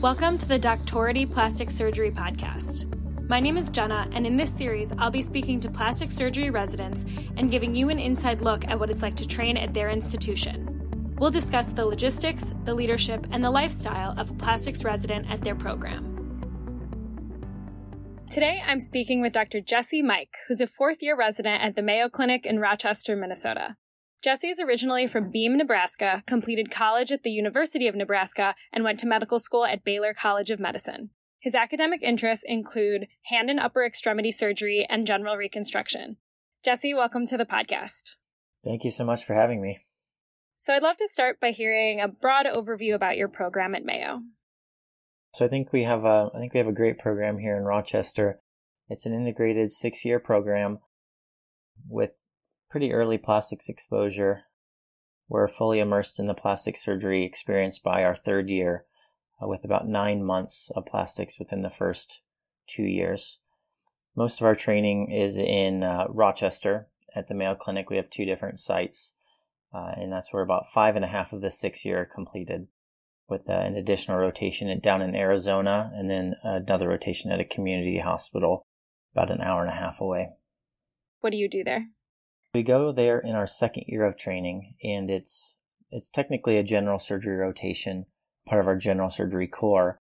Welcome to the Doctority Plastic Surgery Podcast. My name is Jenna, and in this series, I'll be speaking to plastic surgery residents and giving you an inside look at what it's like to train at their institution. We'll discuss the logistics, the leadership, and the lifestyle of a plastics resident at their program. Today, I'm speaking with Dr. Jesse Mike, who's a fourth year resident at the Mayo Clinic in Rochester, Minnesota. Jesse is originally from Beam, Nebraska, completed college at the University of Nebraska, and went to medical school at Baylor College of Medicine. His academic interests include hand and upper extremity surgery and general reconstruction. Jesse, welcome to the podcast. Thank you so much for having me. So, I'd love to start by hearing a broad overview about your program at Mayo. So, I think we have a, I think we have a great program here in Rochester. It's an integrated six-year program with pretty early plastics exposure. We're fully immersed in the plastic surgery experience by our third year, uh, with about nine months of plastics within the first two years. Most of our training is in uh, Rochester at the Mayo Clinic. We have two different sites, uh, and that's where about five and a half of the six year completed, with uh, an additional rotation down in Arizona, and then another rotation at a community hospital about an hour and a half away. What do you do there? We go there in our second year of training, and it's it's technically a general surgery rotation, part of our general surgery core,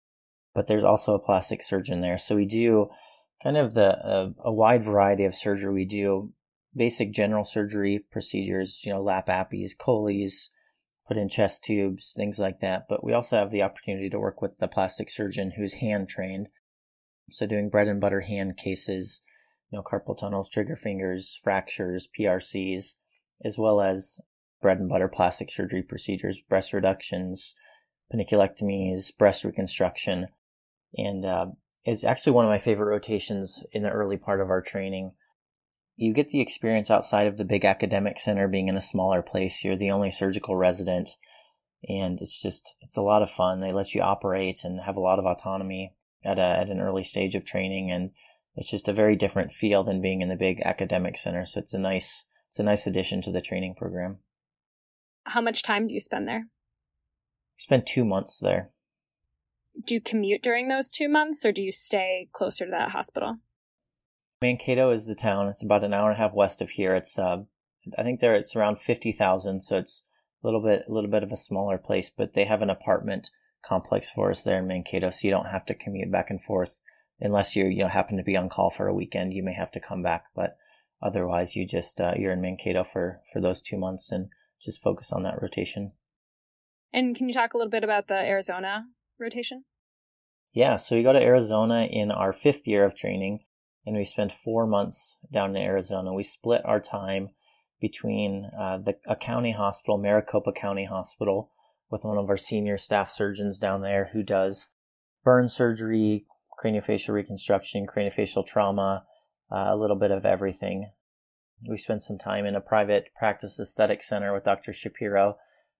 but there's also a plastic surgeon there. So we do kind of the a wide variety of surgery. We do basic general surgery procedures, you know, lap appies, choles, put in chest tubes, things like that. But we also have the opportunity to work with the plastic surgeon who's hand trained. So doing bread and butter hand cases, you know, carpal tunnels, trigger fingers, fractures, PRCs, as well as bread and butter plastic surgery procedures, breast reductions, paniculectomies, breast reconstruction, and uh, is actually one of my favorite rotations in the early part of our training. You get the experience outside of the big academic center, being in a smaller place. You're the only surgical resident, and it's just it's a lot of fun. They let you operate and have a lot of autonomy at a, at an early stage of training, and it's just a very different feel than being in the big academic center. So it's a nice it's a nice addition to the training program. How much time do you spend there? Spend two months there. Do you commute during those two months, or do you stay closer to that hospital? Mankato is the town. It's about an hour and a half west of here. It's uh, I think there it's around fifty thousand, so it's a little bit a little bit of a smaller place. But they have an apartment complex for us there in Mankato, so you don't have to commute back and forth unless you you know happen to be on call for a weekend, you may have to come back. But otherwise, you just uh, you're in Mankato for for those two months and just focus on that rotation. And can you talk a little bit about the Arizona rotation? Yeah, so we go to Arizona in our fifth year of training, and we spend four months down in Arizona. We split our time between uh, the a county hospital, Maricopa County Hospital, with one of our senior staff surgeons down there who does burn surgery, craniofacial reconstruction, craniofacial trauma, uh, a little bit of everything. We spent some time in a private practice aesthetic center with Dr. Shapiro,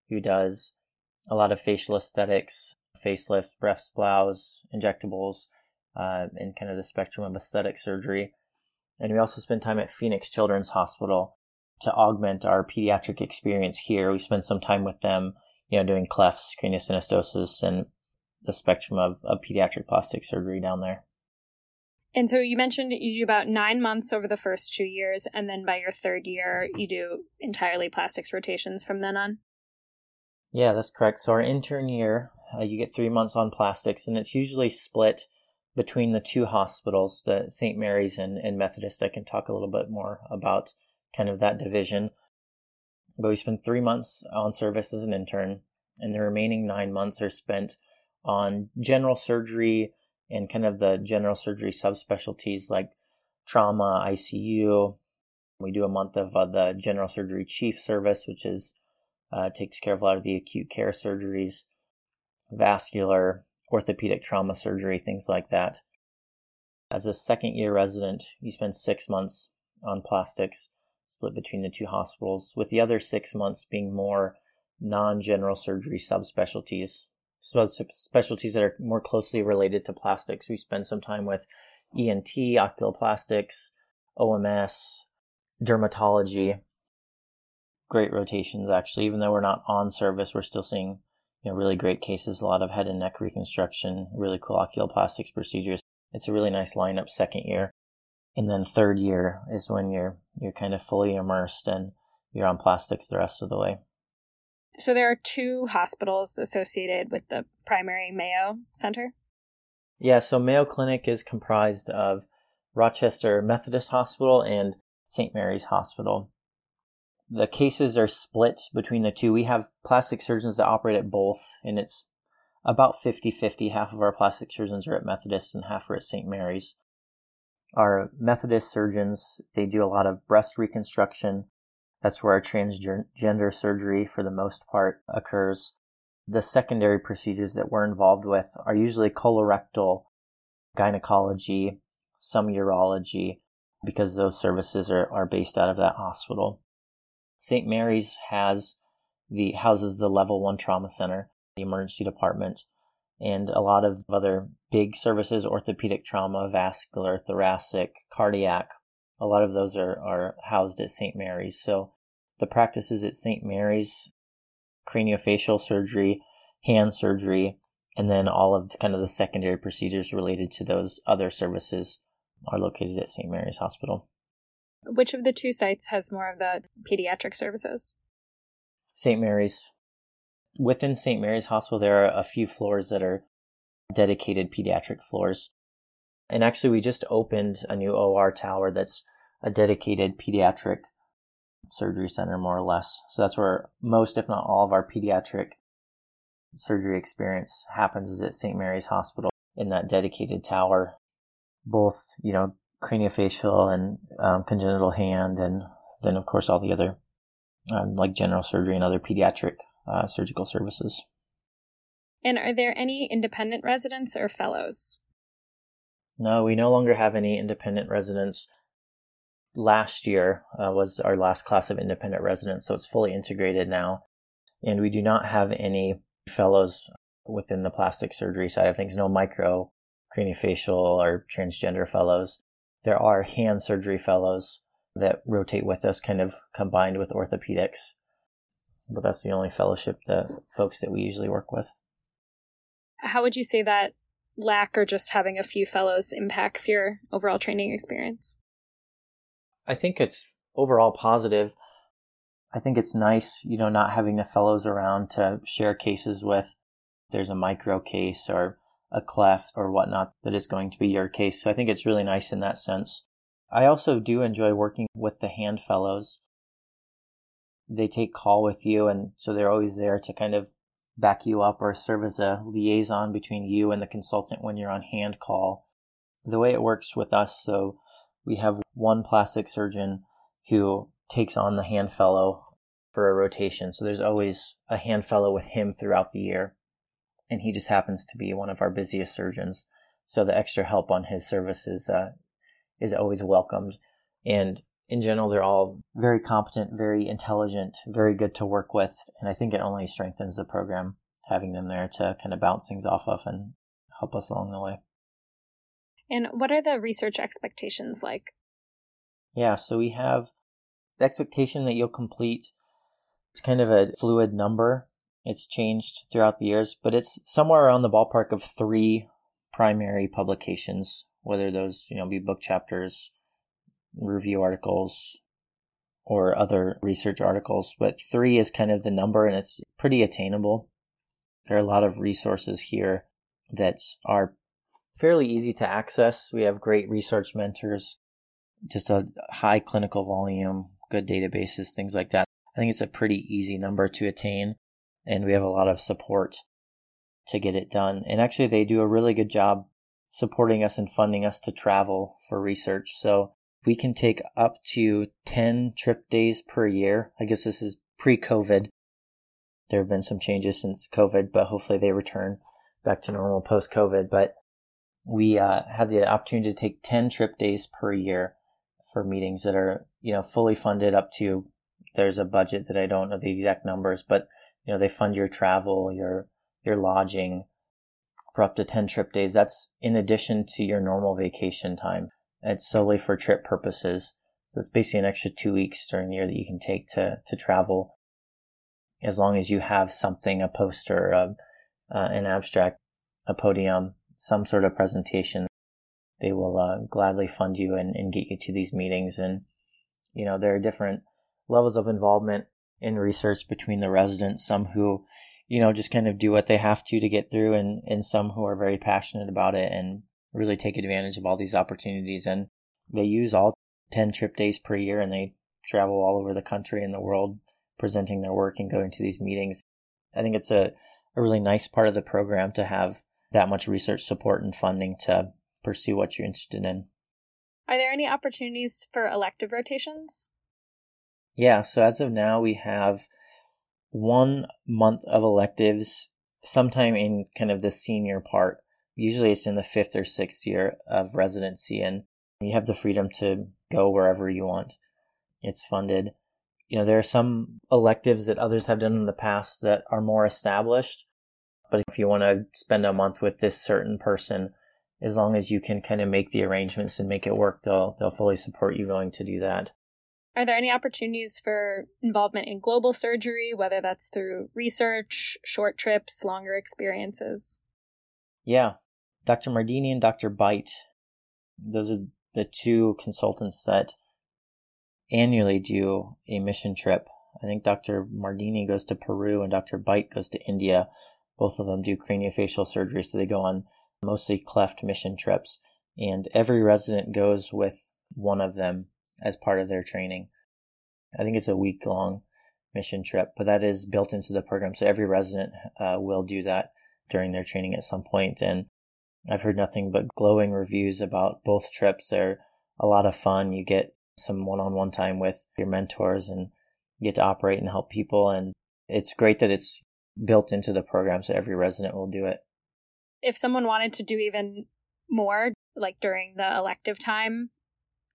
who does a lot of facial aesthetics, facelift, breast blouse, injectables, uh, and kind of the spectrum of aesthetic surgery. And we also spent time at Phoenix Children's Hospital to augment our pediatric experience here. We spent some time with them, you know, doing clefts, craniosynostosis, and the spectrum of, of pediatric plastic surgery down there. And so you mentioned you do about nine months over the first two years, and then by your third year, you do entirely plastics rotations from then on? Yeah, that's correct. So our intern year, uh, you get three months on plastics, and it's usually split between the two hospitals, the St. Mary's and, and Methodist. I can talk a little bit more about kind of that division. But we spend three months on service as an intern, and the remaining nine months are spent on general surgery and kind of the general surgery subspecialties like trauma, ICU. We do a month of uh, the general surgery chief service, which is uh, takes care of a lot of the acute care surgeries, vascular, orthopedic trauma surgery, things like that. As a second year resident, you spend six months on plastics, split between the two hospitals, with the other six months being more non general surgery subspecialties specialties that are more closely related to plastics. We spend some time with ENT, oculoplastics, OMS, dermatology. Great rotations, actually. Even though we're not on service, we're still seeing you know, really great cases, a lot of head and neck reconstruction, really cool oculoplastics procedures. It's a really nice lineup second year. And then third year is when you're you're kind of fully immersed and you're on plastics the rest of the way. So there are two hospitals associated with the primary Mayo Center? Yeah, so Mayo Clinic is comprised of Rochester Methodist Hospital and St. Mary's Hospital. The cases are split between the two. We have plastic surgeons that operate at both, and it's about 50 50. Half of our plastic surgeons are at Methodist and half are at St. Mary's. Our Methodist surgeons, they do a lot of breast reconstruction. That's where our transgender surgery, for the most part, occurs. The secondary procedures that we're involved with are usually colorectal, gynecology, some urology, because those services are, are based out of that hospital. St. Mary's has the houses the level one trauma center, the emergency department, and a lot of other big services, orthopedic trauma, vascular, thoracic, cardiac. A lot of those are, are housed at St. Mary's. So the practices at St. Mary's, craniofacial surgery, hand surgery, and then all of the, kind of the secondary procedures related to those other services are located at St. Mary's Hospital. Which of the two sites has more of the pediatric services? St. Mary's within St. Mary's Hospital, there are a few floors that are dedicated pediatric floors. And actually, we just opened a new OR tower that's a dedicated pediatric surgery center, more or less. So that's where most, if not all, of our pediatric surgery experience happens is at St. Mary's Hospital in that dedicated tower. Both, you know, craniofacial and um, congenital hand, and then, of course, all the other, um, like general surgery and other pediatric uh, surgical services. And are there any independent residents or fellows? No, we no longer have any independent residents. Last year uh, was our last class of independent residents, so it's fully integrated now. And we do not have any fellows within the plastic surgery side of things, no micro craniofacial or transgender fellows. There are hand surgery fellows that rotate with us, kind of combined with orthopedics but that's the only fellowship that folks that we usually work with. How would you say that lack or just having a few fellows impacts your overall training experience? I think it's overall positive. I think it's nice, you know, not having the fellows around to share cases with. There's a micro case or a cleft or whatnot that is going to be your case. So I think it's really nice in that sense. I also do enjoy working with the hand fellows they take call with you and so they're always there to kind of back you up or serve as a liaison between you and the consultant when you're on hand call. The way it works with us, so we have one plastic surgeon who takes on the hand fellow for a rotation. So there's always a hand fellow with him throughout the year. And he just happens to be one of our busiest surgeons. So the extra help on his services uh, is always welcomed. And in general, they're all very competent, very intelligent, very good to work with. And I think it only strengthens the program having them there to kind of bounce things off of and help us along the way. And what are the research expectations like? Yeah, so we have the expectation that you'll complete. It's kind of a fluid number. It's changed throughout the years, but it's somewhere around the ballpark of three primary publications, whether those, you know, be book chapters, review articles or other research articles, but three is kind of the number and it's pretty attainable. There are a lot of resources here that are fairly easy to access. We have great research mentors, just a high clinical volume, good databases, things like that. I think it's a pretty easy number to attain, and we have a lot of support to get it done. And actually, they do a really good job supporting us and funding us to travel for research. So we can take up to 10 trip days per year. I guess this is pre COVID. There have been some changes since COVID, but hopefully they return back to normal post COVID. But we uh, have the opportunity to take 10 trip days per year for meetings that are, you know, fully funded up to, there's a budget that I don't know the exact numbers, but, you know, they fund your travel, your, your lodging for up to 10 trip days. That's in addition to your normal vacation time. It's solely for trip purposes. So it's basically an extra two weeks during the year that you can take to, to travel. as long as you have something, a poster, a, uh, an abstract, a podium, some sort of presentation, they will uh, gladly fund you and, and get you to these meetings. And, you know, there are different levels of involvement in research between the residents, some who, you know, just kind of do what they have to to get through, and, and some who are very passionate about it and really take advantage of all these opportunities. And they use all 10 trip days per year and they travel all over the country and the world presenting their work and going to these meetings. I think it's a, a really nice part of the program to have that much research support and funding to pursue what you're interested in. Are there any opportunities for elective rotations? Yeah, so as of now, we have one month of electives sometime in kind of the senior part. Usually it's in the fifth or sixth year of residency, and you have the freedom to go wherever you want. It's funded. You know, there are some electives that others have done in the past that are more established. But if you want to spend a month with this certain person, as long as you can kind of make the arrangements and make it work, they'll they'll fully support you going to do that. Are there any opportunities for involvement in global surgery, whether that's through research, short trips, longer experiences? Yeah. Dr. Mardini and Dr. Bite, those are the two consultants that annually do a mission trip. I think Dr. Mardini goes to Peru and Dr. Bite goes to India. Both of them do craniofacial surgery, so they go on mostly cleft mission trips. And every resident goes with one of them as part of their training. I think it's a week long mission trip, but that is built into the program. So every resident uh, will do that during their training at some point. And I've heard nothing but glowing reviews about both trips. They're a lot of fun. You get some one on one time with your mentors and get to operate and help people. And it's great that it's built into the program so every resident will do it. If someone wanted to do even more, like during the elective time,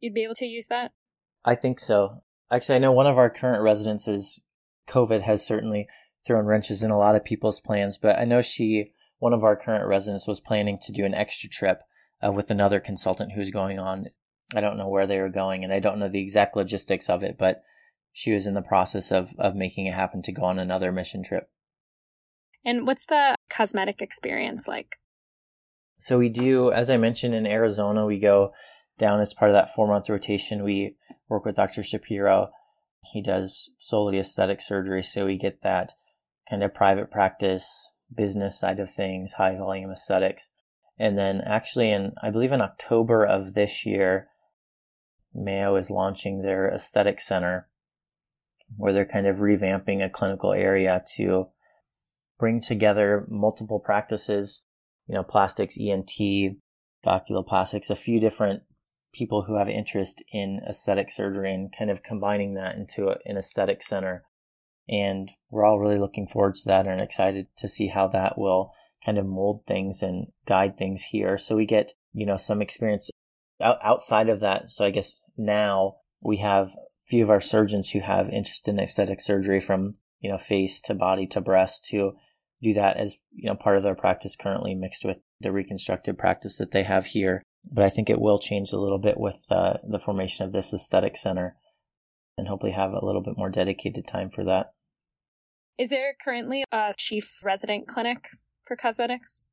you'd be able to use that? I think so. Actually, I know one of our current residents is COVID has certainly thrown wrenches in a lot of people's plans, but I know she, one of our current residents, was planning to do an extra trip uh, with another consultant who's going on. I don't know where they were going, and I don't know the exact logistics of it, but she was in the process of of making it happen to go on another mission trip. And what's the cosmetic experience like? So we do, as I mentioned, in Arizona, we go down as part of that four month rotation. We work with Dr. Shapiro. He does solely aesthetic surgery, so we get that kind of private practice, business side of things, high volume aesthetics. And then actually in I believe in October of this year, Mayo is launching their aesthetic center where they're kind of revamping a clinical area to bring together multiple practices, you know, plastics, ENT, oculoplastics, a few different people who have interest in aesthetic surgery and kind of combining that into a, an aesthetic center. And we're all really looking forward to that and excited to see how that will kind of mold things and guide things here. So we get, you know, some experience outside of that. So I guess now we have a few of our surgeons who have interest in aesthetic surgery from, you know, face to body to breast to do that as, you know, part of their practice currently mixed with the reconstructive practice that they have here but I think it will change a little bit with uh, the formation of this aesthetic center and hopefully have a little bit more dedicated time for that. Is there currently a chief resident clinic for cosmetics?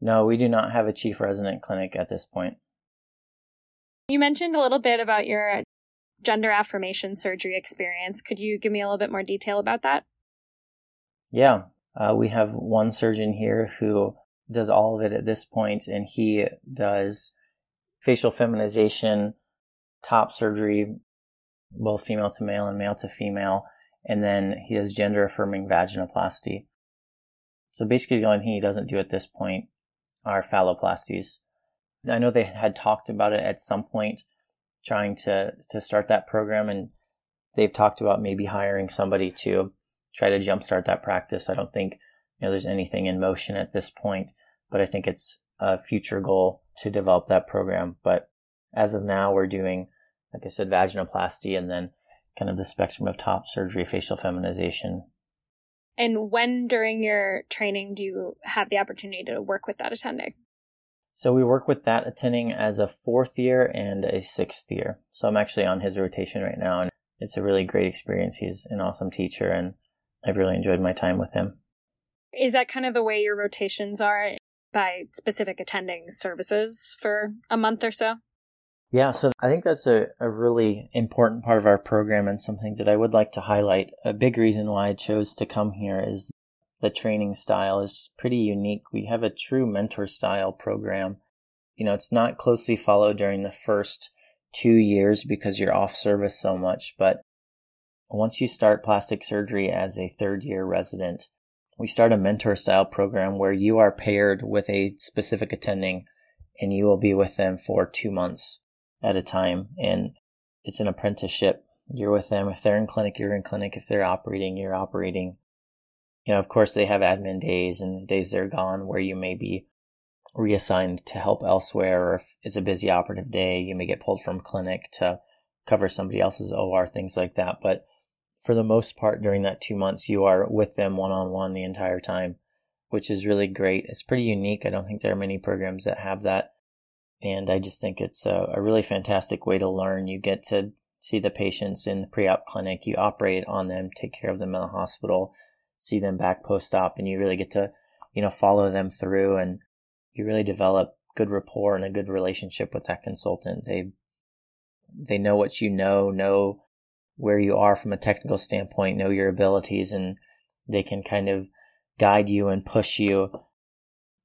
No, we do not have a chief resident clinic at this point. You mentioned a little bit about your gender affirmation surgery experience. Could you give me a little bit more detail about that? Yeah, uh, we have one surgeon here who does all of it at this point, and he does facial feminization, top surgery, both female to male and male to female, and then he does gender affirming vaginoplasty. So basically, the only thing he doesn't do at this point are phalloplasties. I know they had talked about it at some point, trying to to start that program, and they've talked about maybe hiring somebody to try to jumpstart that practice. I don't think you know there's anything in motion at this point, but I think it's a future goal to develop that program. But as of now, we're doing, like I said, vaginoplasty and then kind of the spectrum of top surgery, facial feminization. And when during your training do you have the opportunity to work with that attending? So we work with that attending as a fourth year and a sixth year. So I'm actually on his rotation right now, and it's a really great experience. He's an awesome teacher, and I've really enjoyed my time with him. Is that kind of the way your rotations are by specific attending services for a month or so? Yeah, so I think that's a, a really important part of our program and something that I would like to highlight. A big reason why I chose to come here is the training style is pretty unique. We have a true mentor style program. You know, it's not closely followed during the first two years because you're off service so much, but once you start plastic surgery as a third year resident, we start a mentor style program where you are paired with a specific attending and you will be with them for two months at a time. And it's an apprenticeship. You're with them. If they're in clinic, you're in clinic. If they're operating, you're operating. You know, of course, they have admin days and days they're gone where you may be reassigned to help elsewhere, or if it's a busy operative day, you may get pulled from clinic to cover somebody else's OR, things like that. But for the most part, during that two months, you are with them one on one the entire time, which is really great. It's pretty unique. I don't think there are many programs that have that. And I just think it's a, a really fantastic way to learn. You get to see the patients in the pre op clinic, you operate on them, take care of them in the hospital, see them back post op, and you really get to, you know, follow them through and you really develop good rapport and a good relationship with that consultant. They they know what you know, know where you are from a technical standpoint, know your abilities, and they can kind of guide you and push you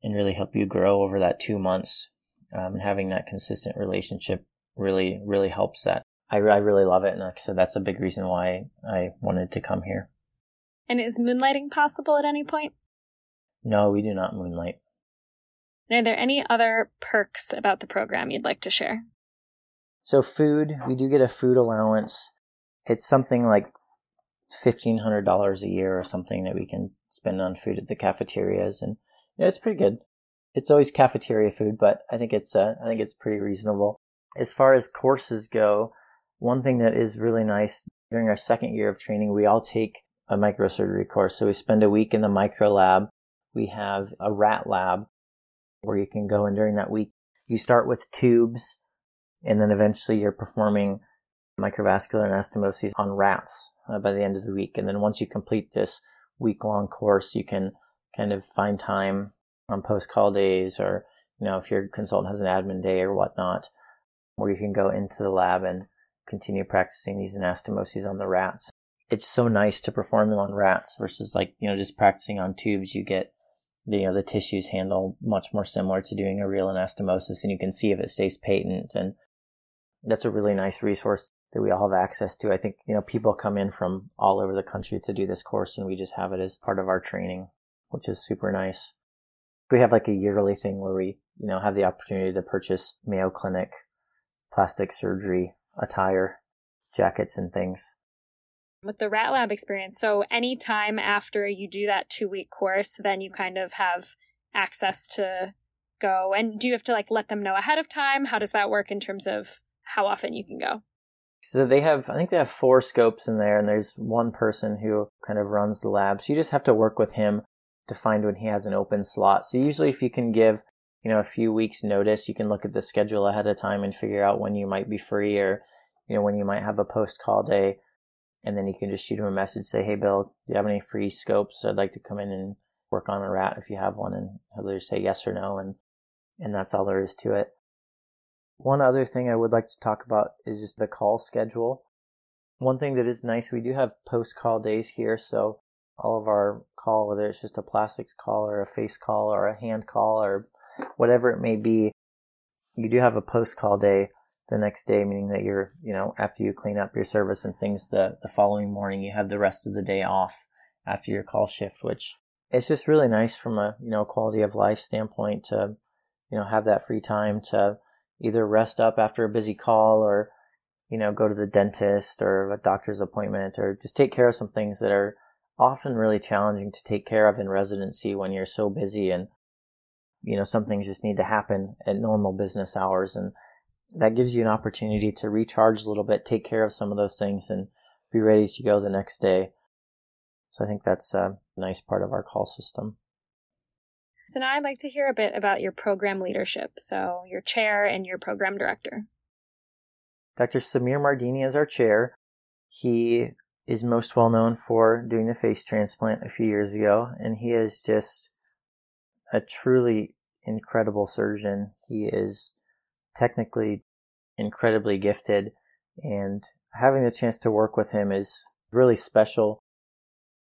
and really help you grow over that two months. Um, and having that consistent relationship really, really helps that. I, I really love it. And like I said, that's a big reason why I wanted to come here. And is moonlighting possible at any point? No, we do not moonlight. And are there any other perks about the program you'd like to share? So, food, we do get a food allowance. It's something like $1,500 a year or something that we can spend on food at the cafeterias. And yeah, it's pretty good. It's always cafeteria food, but I think it's, uh, I think it's pretty reasonable. As far as courses go, one thing that is really nice during our second year of training, we all take a microsurgery course. So we spend a week in the micro lab. We have a rat lab where you can go and during that week you start with tubes and then eventually you're performing microvascular anastomoses on rats uh, by the end of the week. And then once you complete this week long course, you can kind of find time on post call days or, you know, if your consultant has an admin day or whatnot, where you can go into the lab and continue practicing these anastomoses on the rats. It's so nice to perform them on rats versus like, you know, just practicing on tubes. You get you know the tissues handle much more similar to doing a real anastomosis and you can see if it stays patent and that's a really nice resource that we all have access to. I think you know people come in from all over the country to do this course and we just have it as part of our training which is super nice. We have like a yearly thing where we you know have the opportunity to purchase mayo clinic plastic surgery attire jackets and things. With the rat lab experience so anytime after you do that two week course then you kind of have access to go. And do you have to like let them know ahead of time? How does that work in terms of how often you can go so they have i think they have four scopes in there and there's one person who kind of runs the lab so you just have to work with him to find when he has an open slot so usually if you can give you know a few weeks notice you can look at the schedule ahead of time and figure out when you might be free or you know when you might have a post call day and then you can just shoot him a message, say, "Hey, Bill, do you have any free scopes? I'd like to come in and work on a rat if you have one," and he'll either say yes or no, and and that's all there is to it. One other thing I would like to talk about is just the call schedule. One thing that is nice, we do have post call days here, so all of our call, whether it's just a plastics call or a face call or a hand call or whatever it may be, you do have a post call day the next day, meaning that you're, you know, after you clean up your service and things the, the following morning, you have the rest of the day off after your call shift, which it's just really nice from a, you know, quality of life standpoint to, you know, have that free time to either rest up after a busy call or, you know, go to the dentist or a doctor's appointment or just take care of some things that are often really challenging to take care of in residency when you're so busy and, you know, some things just need to happen at normal business hours. And, that gives you an opportunity to recharge a little bit, take care of some of those things, and be ready to go the next day. So I think that's a nice part of our call system. So now I'd like to hear a bit about your program leadership. So your chair and your program director. Dr. Samir Mardini is our chair. He is most well known for doing the face transplant a few years ago, and he is just a truly incredible surgeon. He is technically incredibly gifted, and having the chance to work with him is really special.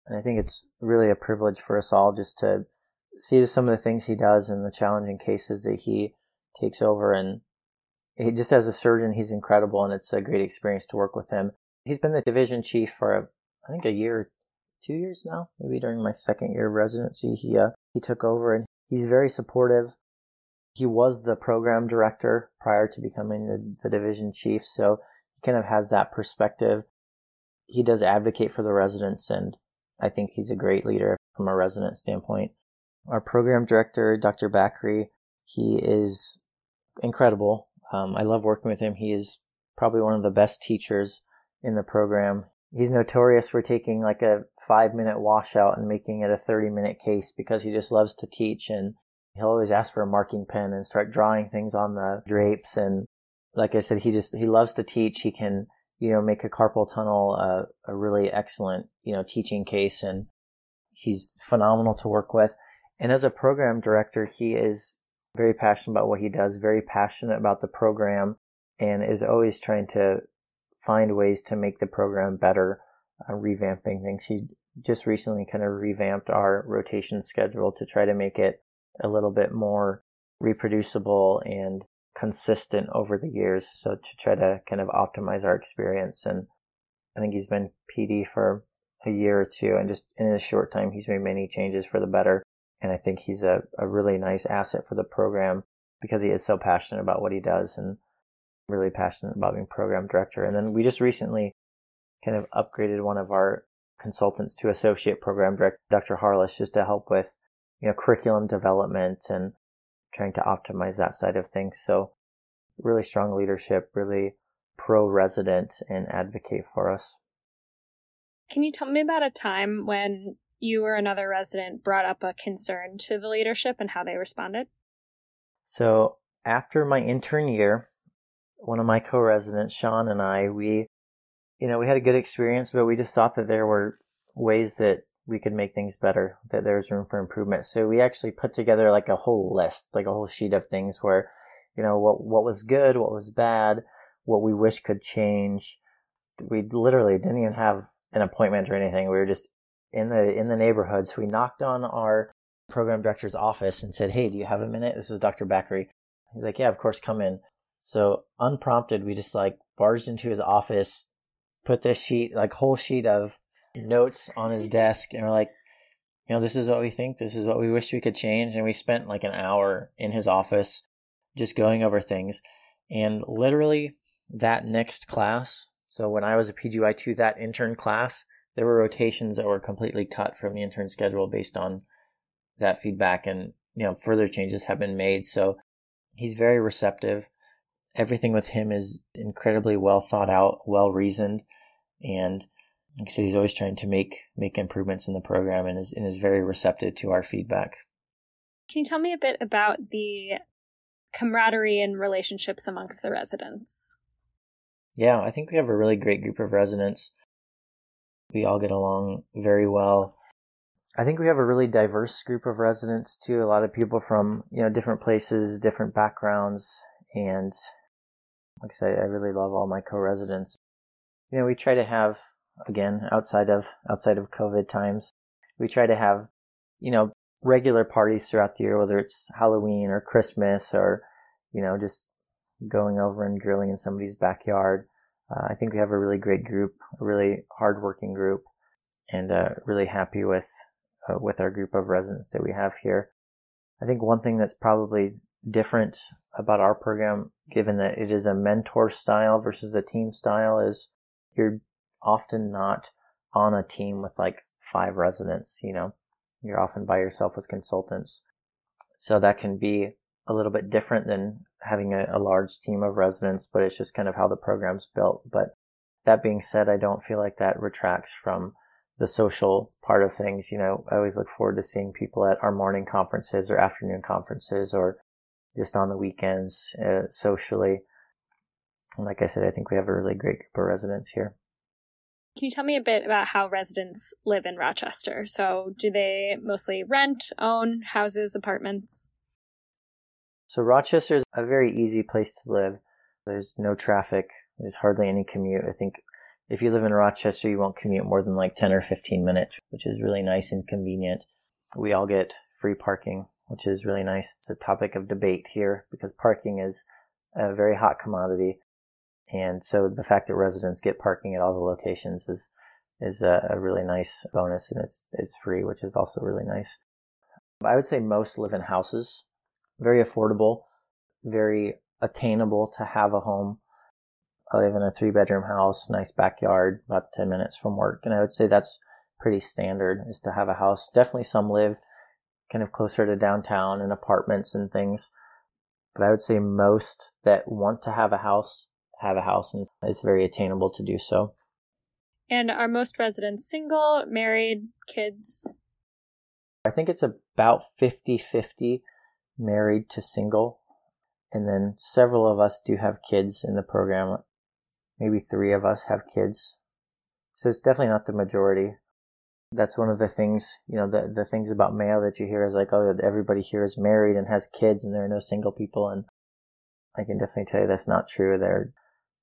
And I think it's really a privilege for us all just to see some of the things he does and the challenging cases that he takes over. And he just as a surgeon, he's incredible, and it's a great experience to work with him. He's been the division chief for I think a year, two years now, maybe during my second year of residency. He uh, he took over, and he's very supportive. He was the program director prior to becoming the, the division chief, so he kind of has that perspective. He does advocate for the residents, and I think he's a great leader from a resident standpoint. Our program director, Dr. Bakri, he is incredible. Um, I love working with him. He is probably one of the best teachers in the program. He's notorious for taking like a five minute washout and making it a 30 minute case because he just loves to teach and he'll always ask for a marking pen and start drawing things on the drapes. And like I said, he just, he loves to teach. He can, you know, make a carpal tunnel uh, a really excellent, you know, teaching case and he's phenomenal to work with. And as a program director, he is very passionate about what he does, very passionate about the program, and is always trying to find ways to make the program better, uh, revamping things. He just recently kind of revamped our rotation schedule to try to make it a little bit more reproducible and consistent over the years. So to try to kind of optimize our experience. And I think he's been PD for a year or two and just in a short time, he's made many changes for the better. And I think he's a, a really nice asset for the program because he is so passionate about what he does. And really passionate about being program director. And then we just recently kind of upgraded one of our consultants to associate program director, Dr. Harless, just to help with, you know, curriculum development and trying to optimize that side of things. So really strong leadership, really pro resident and advocate for us. Can you tell me about a time when you or another resident brought up a concern to the leadership and how they responded? So after my intern year, one of my co-residents, Sean, and I, we, you know, we had a good experience, but we just thought that there were ways that we could make things better, that there's room for improvement. So we actually put together like a whole list, like a whole sheet of things where, you know, what, what was good, what was bad, what we wish could change. We literally didn't even have an appointment or anything. We were just in the, in the neighborhood. So we knocked on our program director's office and said, Hey, do you have a minute? This was Dr. Bakri. He's like, yeah, of course, come in. So unprompted, we just like barged into his office, put this sheet, like whole sheet of notes on his desk, and we're like, you know, this is what we think, this is what we wish we could change. And we spent like an hour in his office just going over things. And literally that next class, so when I was a PGY2, that intern class, there were rotations that were completely cut from the intern schedule based on that feedback and you know further changes have been made so he's very receptive everything with him is incredibly well thought out, well reasoned, and like I said, he's always trying to make make improvements in the program and is and is very receptive to our feedback. Can you tell me a bit about the camaraderie and relationships amongst the residents? Yeah, I think we have a really great group of residents. We all get along very well. I think we have a really diverse group of residents too. A lot of people from, you know, different places, different backgrounds, and like I say, I really love all my co-residents. You know, we try to have, again, outside of, outside of COVID times, we try to have, you know, regular parties throughout the year, whether it's Halloween or Christmas or, you know, just going over and grilling in somebody's backyard. Uh, I think we have a really great group, a really hardworking group, and uh, really happy with uh, with our group of residents that we have here. I think one thing that's probably different about our program, given that it is a mentor style versus a team style, is you're often not on a team with like five residents, you know, you're often by yourself with consultants. So that can be a little bit different than having a, a large team of residents, but it's just kind of how the program's built. But that being said, I don't feel like that retracts from the social part of things. You know, I always look forward to seeing people at our morning conferences or afternoon conferences or just on the weekends uh, socially. And like I said, I think we have a really great group of residents here. Can you tell me a bit about how residents live in Rochester? So, do they mostly rent, own houses, apartments? So, Rochester is a very easy place to live. There's no traffic, there's hardly any commute. I think if you live in Rochester, you won't commute more than like 10 or 15 minutes, which is really nice and convenient. We all get free parking, which is really nice. It's a topic of debate here because parking is a very hot commodity. And so the fact that residents get parking at all the locations is is a, a really nice bonus and it's it's free, which is also really nice. I would say most live in houses, very affordable, very attainable to have a home. I live in a three bedroom house, nice backyard, about 10 minutes from work. And I would say that's pretty standard is to have a house. Definitely some live kind of closer to downtown in apartments and things. But I would say most that want to have a house have a house and it's very attainable to do so. And are most residents single, married, kids? I think it's about 50 50 married to single. And then several of us do have kids in the program. Maybe three of us have kids. So it's definitely not the majority. That's one of the things, you know, the, the things about Mayo that you hear is like, oh, everybody here is married and has kids and there are no single people. And I can definitely tell you that's not true. There are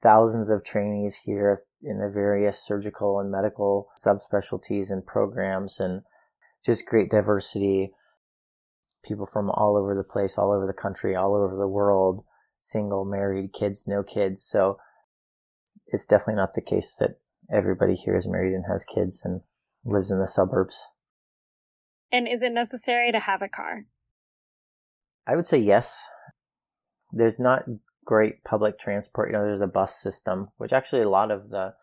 thousands of trainees here in the various surgical and medical subspecialties and programs and just great diversity. People from all over the place, all over the country, all over the world, single, married, kids, no kids. So it's definitely not the case that everybody here is married and has kids and lives in the suburbs. And is it necessary to have a car? I would say yes. There's not great public transport. You know, there's a bus system, which actually a lot of the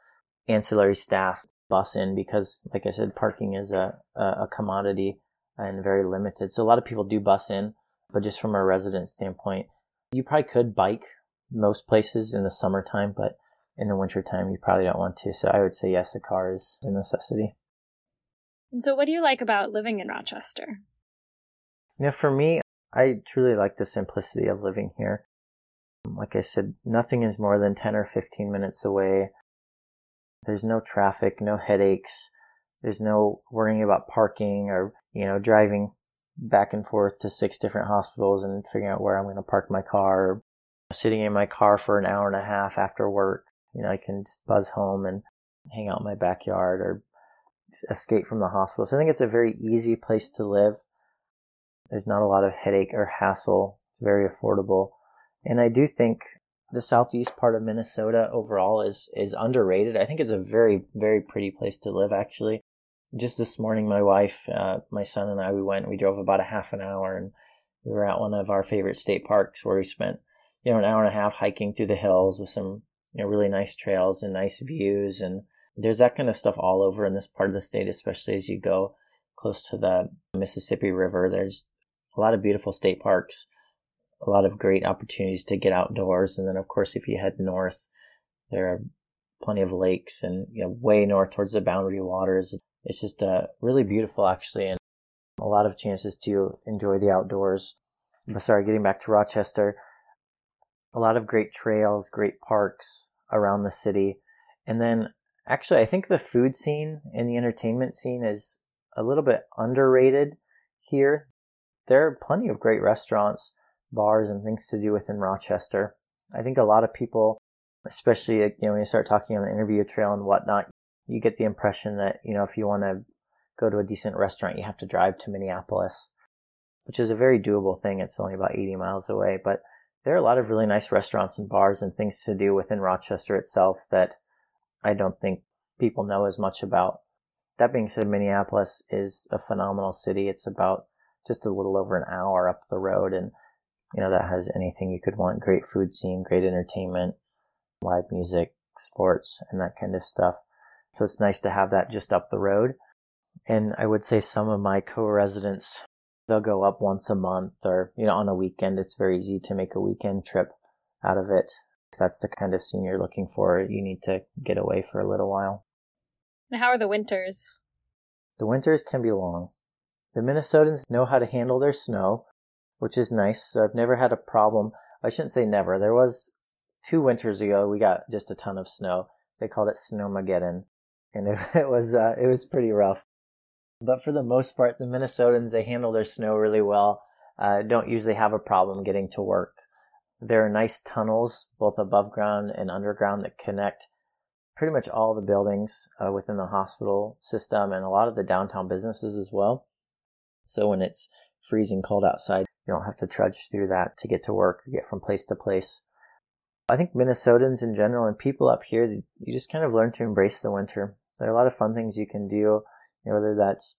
ancillary staff bus in because, like I said, parking is a, a commodity and very limited. So a lot of people do bus in, but just from a resident standpoint, you probably could bike most places in the summertime, but in the wintertime, you probably don't want to. So I would say yes, a car is a necessity. And so, what do you like about living in Rochester? You know, for me, I truly like the simplicity of living here. Like I said, nothing is more than 10 or 15 minutes away. There's no traffic, no headaches. There's no worrying about parking or, you know, driving back and forth to six different hospitals and figuring out where I'm going to park my car sitting in my car for an hour and a half after work. You know, I can just buzz home and hang out in my backyard or escape from the hospital. So I think it's a very easy place to live. There's not a lot of headache or hassle. It's very affordable. And I do think the southeast part of Minnesota overall is is underrated. I think it's a very very pretty place to live actually. Just this morning my wife, uh, my son and I we went we drove about a half an hour and we were at one of our favorite state parks where we spent you know an hour and a half hiking through the hills with some you know really nice trails and nice views and there's that kind of stuff all over in this part of the state especially as you go close to the Mississippi River. There's a lot of beautiful state parks a lot of great opportunities to get outdoors. And then, of course, if you head north, there are plenty of lakes and you know, way north towards the boundary waters. It's just uh, really beautiful, actually, and a lot of chances to enjoy the outdoors. But sorry, getting back to Rochester, a lot of great trails, great parks around the city. And then, actually, I think the food scene and the entertainment scene is a little bit underrated here. There are plenty of great restaurants bars and things to do within Rochester. I think a lot of people, especially you know when you start talking on the interview trail and whatnot, you get the impression that you know if you want to go to a decent restaurant, you have to drive to Minneapolis, which is a very doable thing. It's only about 80 miles away, but there are a lot of really nice restaurants and bars and things to do within Rochester itself that I don't think people know as much about. That being said, Minneapolis is a phenomenal city. It's about just a little over an hour up the road and you know, that has anything you could want great food scene, great entertainment, live music, sports, and that kind of stuff. So it's nice to have that just up the road. And I would say some of my co residents, they'll go up once a month or, you know, on a weekend. It's very easy to make a weekend trip out of it. If that's the kind of scene you're looking for, you need to get away for a little while. And how are the winters? The winters can be long. The Minnesotans know how to handle their snow which is nice. So I've never had a problem. I shouldn't say never. There was two winters ago, we got just a ton of snow. They called it Snowmageddon. And it, it was uh, it was pretty rough. But for the most part, the Minnesotans they handle their snow really well. Uh, don't usually have a problem getting to work. There are nice tunnels, both above ground and underground, that connect pretty much all the buildings uh, within the hospital system and a lot of the downtown businesses as well. So when it's freezing cold outside, you don't have to trudge through that to get to work, or get from place to place. I think Minnesotans in general and people up here, you just kind of learn to embrace the winter. There are a lot of fun things you can do, you know, whether that's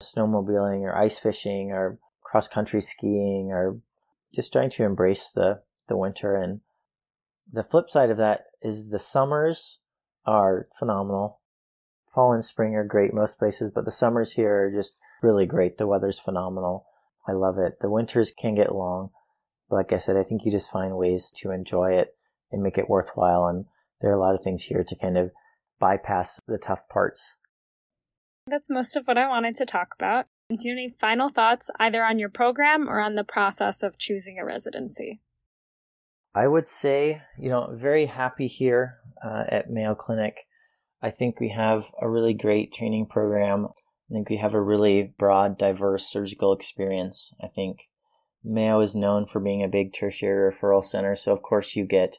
snowmobiling or ice fishing or cross country skiing or just trying to embrace the, the winter. And the flip side of that is the summers are phenomenal. Fall and spring are great most places, but the summers here are just really great. The weather's phenomenal. I love it. The winters can get long, but like I said, I think you just find ways to enjoy it and make it worthwhile. And there are a lot of things here to kind of bypass the tough parts. That's most of what I wanted to talk about. Do you have any final thoughts either on your program or on the process of choosing a residency? I would say, you know, very happy here uh, at Mayo Clinic. I think we have a really great training program. I think we have a really broad, diverse surgical experience. I think Mayo is known for being a big tertiary referral center, so of course you get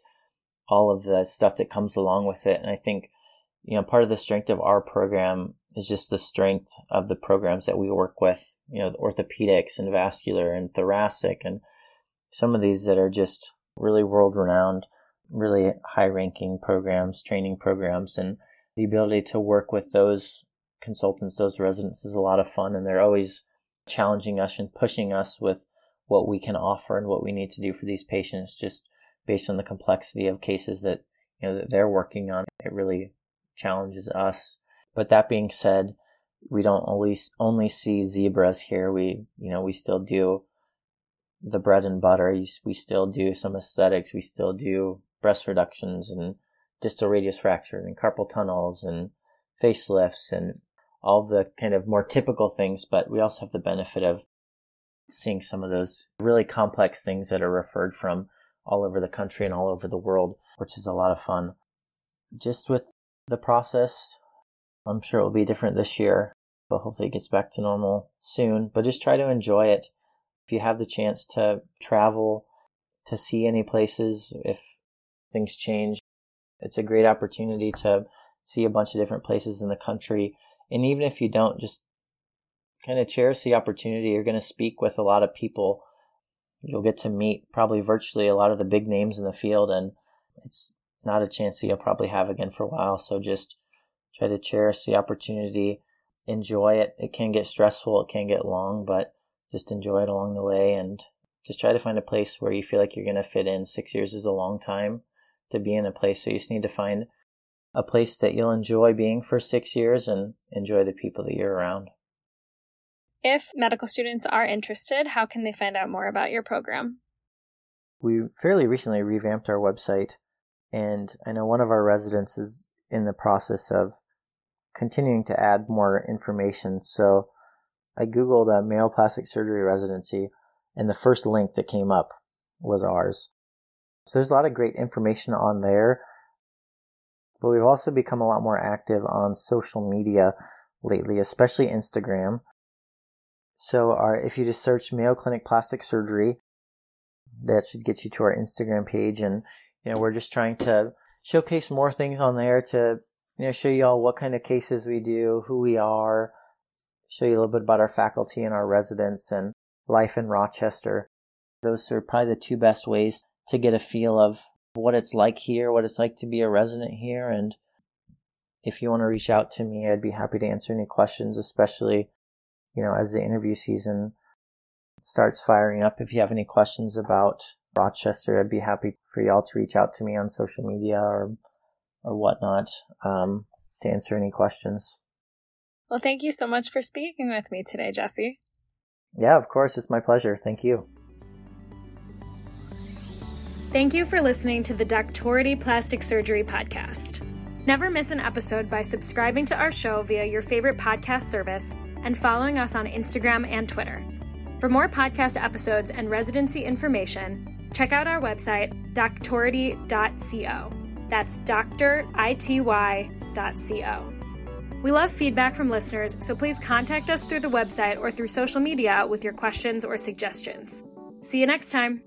all of the stuff that comes along with it. And I think, you know, part of the strength of our program is just the strength of the programs that we work with, you know, orthopedics and vascular and thoracic and some of these that are just really world renowned, really high ranking programs, training programs, and the ability to work with those consultants, those residents is a lot of fun. And they're always challenging us and pushing us with what we can offer and what we need to do for these patients just based on the complexity of cases that you know that they're working on. It really challenges us. But that being said, we don't always only see zebras here. We you know we still do the bread and butter. We still do some aesthetics. We still do breast reductions and distal radius fractures and carpal tunnels and facelifts and all the kind of more typical things. But we also have the benefit of seeing some of those really complex things that are referred from all over the country and all over the world, which is a lot of fun. Just with the process, I'm sure it will be different this year, but hopefully it gets back to normal soon. But just try to enjoy it. If you have the chance to travel, to see any places, if things change, it's a great opportunity to see a bunch of different places in the country. And even if you don't, just kind of cherish the opportunity. You're going to speak with a lot of people you'll get to meet probably virtually a lot of the big names in the field, and it's not a chance that you'll probably have again for a while. So just try to cherish the opportunity, enjoy it. It can get stressful, it can get long, but just enjoy it along the way and just try to find a place where you feel like you're going to fit in. Six years is a long time to be in a place, so you just need to find a place that you'll enjoy being for six years and enjoy the people that you're around. If medical students are interested, how can they find out more about your program? We fairly recently revamped our website, and I know one of our residents is in the process of continuing to add more information. So I Googled uh, a Mayo plastic surgery residency, and the first link that came up was ours. So there's a lot of great information on there, but we've also become a lot more active on social media lately, especially Instagram. So our, if you just search Mayo Clinic Plastic Surgery, that should get you to our Instagram page. And, you know, we're just trying to showcase more things on there to, you know, show you all what kind of cases we do, who we are, show you a little bit about our faculty and our residents and life in Rochester. Those are probably the two best ways to get a feel of what it's like here, what it's like to be a resident here. And if you want to reach out to me, I'd be happy to answer any questions, especially you know, as the interview season starts firing up, if you have any questions about Rochester, I'd be happy for y'all to reach out to me on social media or or whatnot um, to answer any questions. Well, thank you so much for speaking with me today, Jesse. Yeah, of course. It's my pleasure. Thank you. Thank you for listening to the Doctority Plastic Surgery Podcast. Never miss an episode by subscribing to our show via your favorite podcast service and following us on Instagram and Twitter. For more podcast episodes and residency information, check out our website, doctority.co. That's doctority.co. We love feedback from listeners, so please contact us through the website or through social media with your questions or suggestions. See you next time.